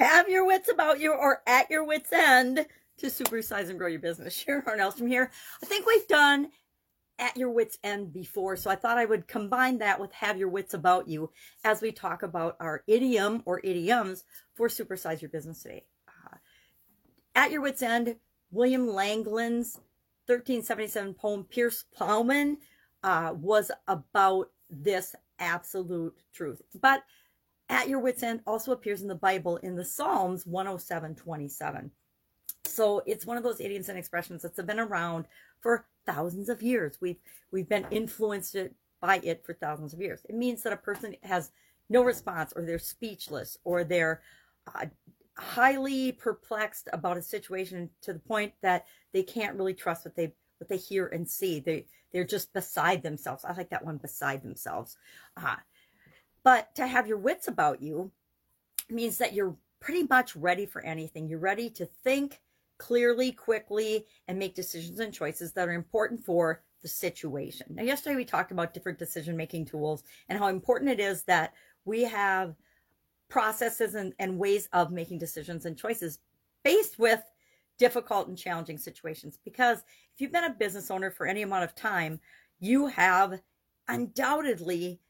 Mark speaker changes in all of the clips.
Speaker 1: have your wits about you or at your wits end to supersize and grow your business. Sharon Hornell from here. I think we've done at your wits end before, so I thought I would combine that with have your wits about you as we talk about our idiom or idioms for supersize your business today. Uh, at your wits end, William Langland's 1377 poem Piers Plowman uh, was about this absolute truth. But at your wits end also appears in the Bible in the Psalms 107 27. So it's one of those idioms and expressions that's been around for thousands of years. We've we've been influenced by it for thousands of years. It means that a person has no response, or they're speechless, or they're uh, highly perplexed about a situation to the point that they can't really trust what they what they hear and see. They they're just beside themselves. I like that one, beside themselves. Uh, but to have your wits about you means that you're pretty much ready for anything. You're ready to think clearly, quickly, and make decisions and choices that are important for the situation. Now, yesterday we talked about different decision making tools and how important it is that we have processes and, and ways of making decisions and choices faced with difficult and challenging situations. Because if you've been a business owner for any amount of time, you have undoubtedly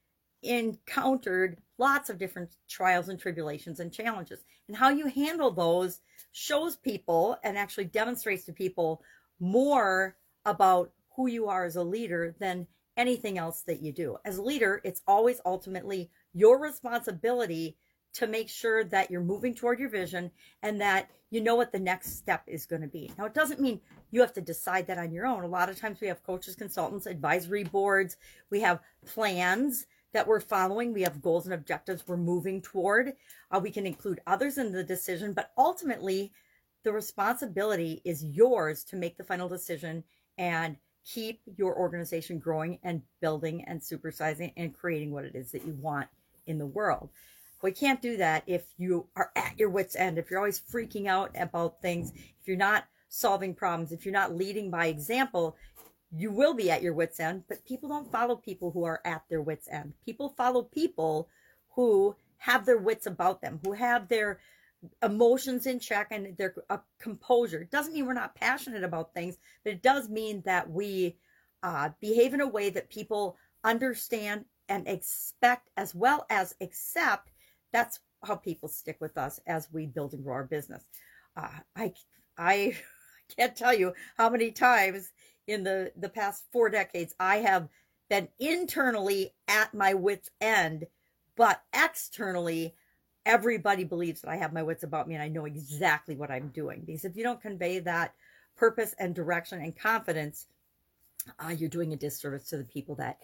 Speaker 1: encountered lots of different trials and tribulations and challenges. And how you handle those shows people and actually demonstrates to people more about who you are as a leader than anything else that you do. As a leader, it's always ultimately your responsibility to make sure that you're moving toward your vision and that you know what the next step is going to be. Now, it doesn't mean you have to decide that on your own. A lot of times we have coaches, consultants, advisory boards, we have plans that we're following. We have goals and objectives we're moving toward. Uh, we can include others in the decision, but ultimately, the responsibility is yours to make the final decision and keep your organization growing and building and supersizing and creating what it is that you want in the world. We can't do that if you are at your wits' end, if you're always freaking out about things, if you're not solving problems, if you're not leading by example, you will be at your wits end, but people don't follow people who are at their wits end. People follow people who have their wits about them, who have their emotions in check and their uh, composure. It doesn't mean we're not passionate about things, but it does mean that we uh, behave in a way that people understand and expect as well as accept. That's how people stick with us as we build and grow our business. Uh, I I can't tell you how many times in the the past four decades i have been internally at my wits end but externally everybody believes that i have my wits about me and i know exactly what i'm doing because if you don't convey that purpose and direction and confidence uh, you're doing a disservice to the people that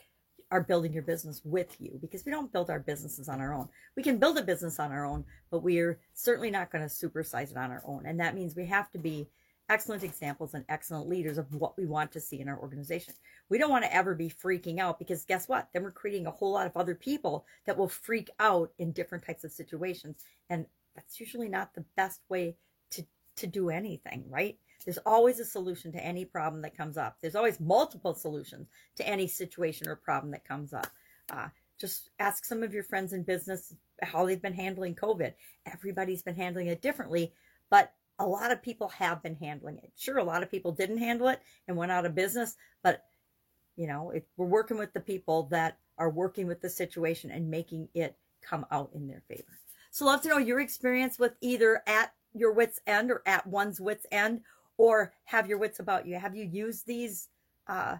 Speaker 1: are building your business with you because we don't build our businesses on our own. We can build a business on our own, but we're certainly not going to supersize it on our own. And that means we have to be excellent examples and excellent leaders of what we want to see in our organization. We don't want to ever be freaking out because guess what? Then we're creating a whole lot of other people that will freak out in different types of situations. And that's usually not the best way to, to do anything, right? There's always a solution to any problem that comes up. There's always multiple solutions to any situation or problem that comes up. Uh, just ask some of your friends in business how they've been handling COVID. Everybody's been handling it differently, but a lot of people have been handling it. Sure, a lot of people didn't handle it and went out of business, but you know, we're working with the people that are working with the situation and making it come out in their favor. So, love to know your experience with either at your wits end or at one's wits end, or have your wits about you. Have you used these uh,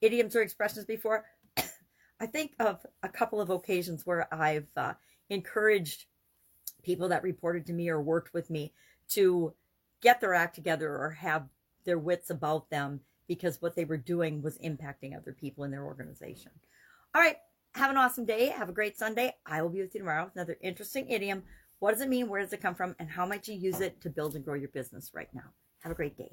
Speaker 1: idioms or expressions before? I think of a couple of occasions where I've uh, encouraged people that reported to me or worked with me to get their act together or have their wits about them because what they were doing was impacting other people in their organization. All right. Have an awesome day. Have a great Sunday. I will be with you tomorrow with another interesting idiom. What does it mean? Where does it come from? And how might you use it to build and grow your business right now? Have a great day.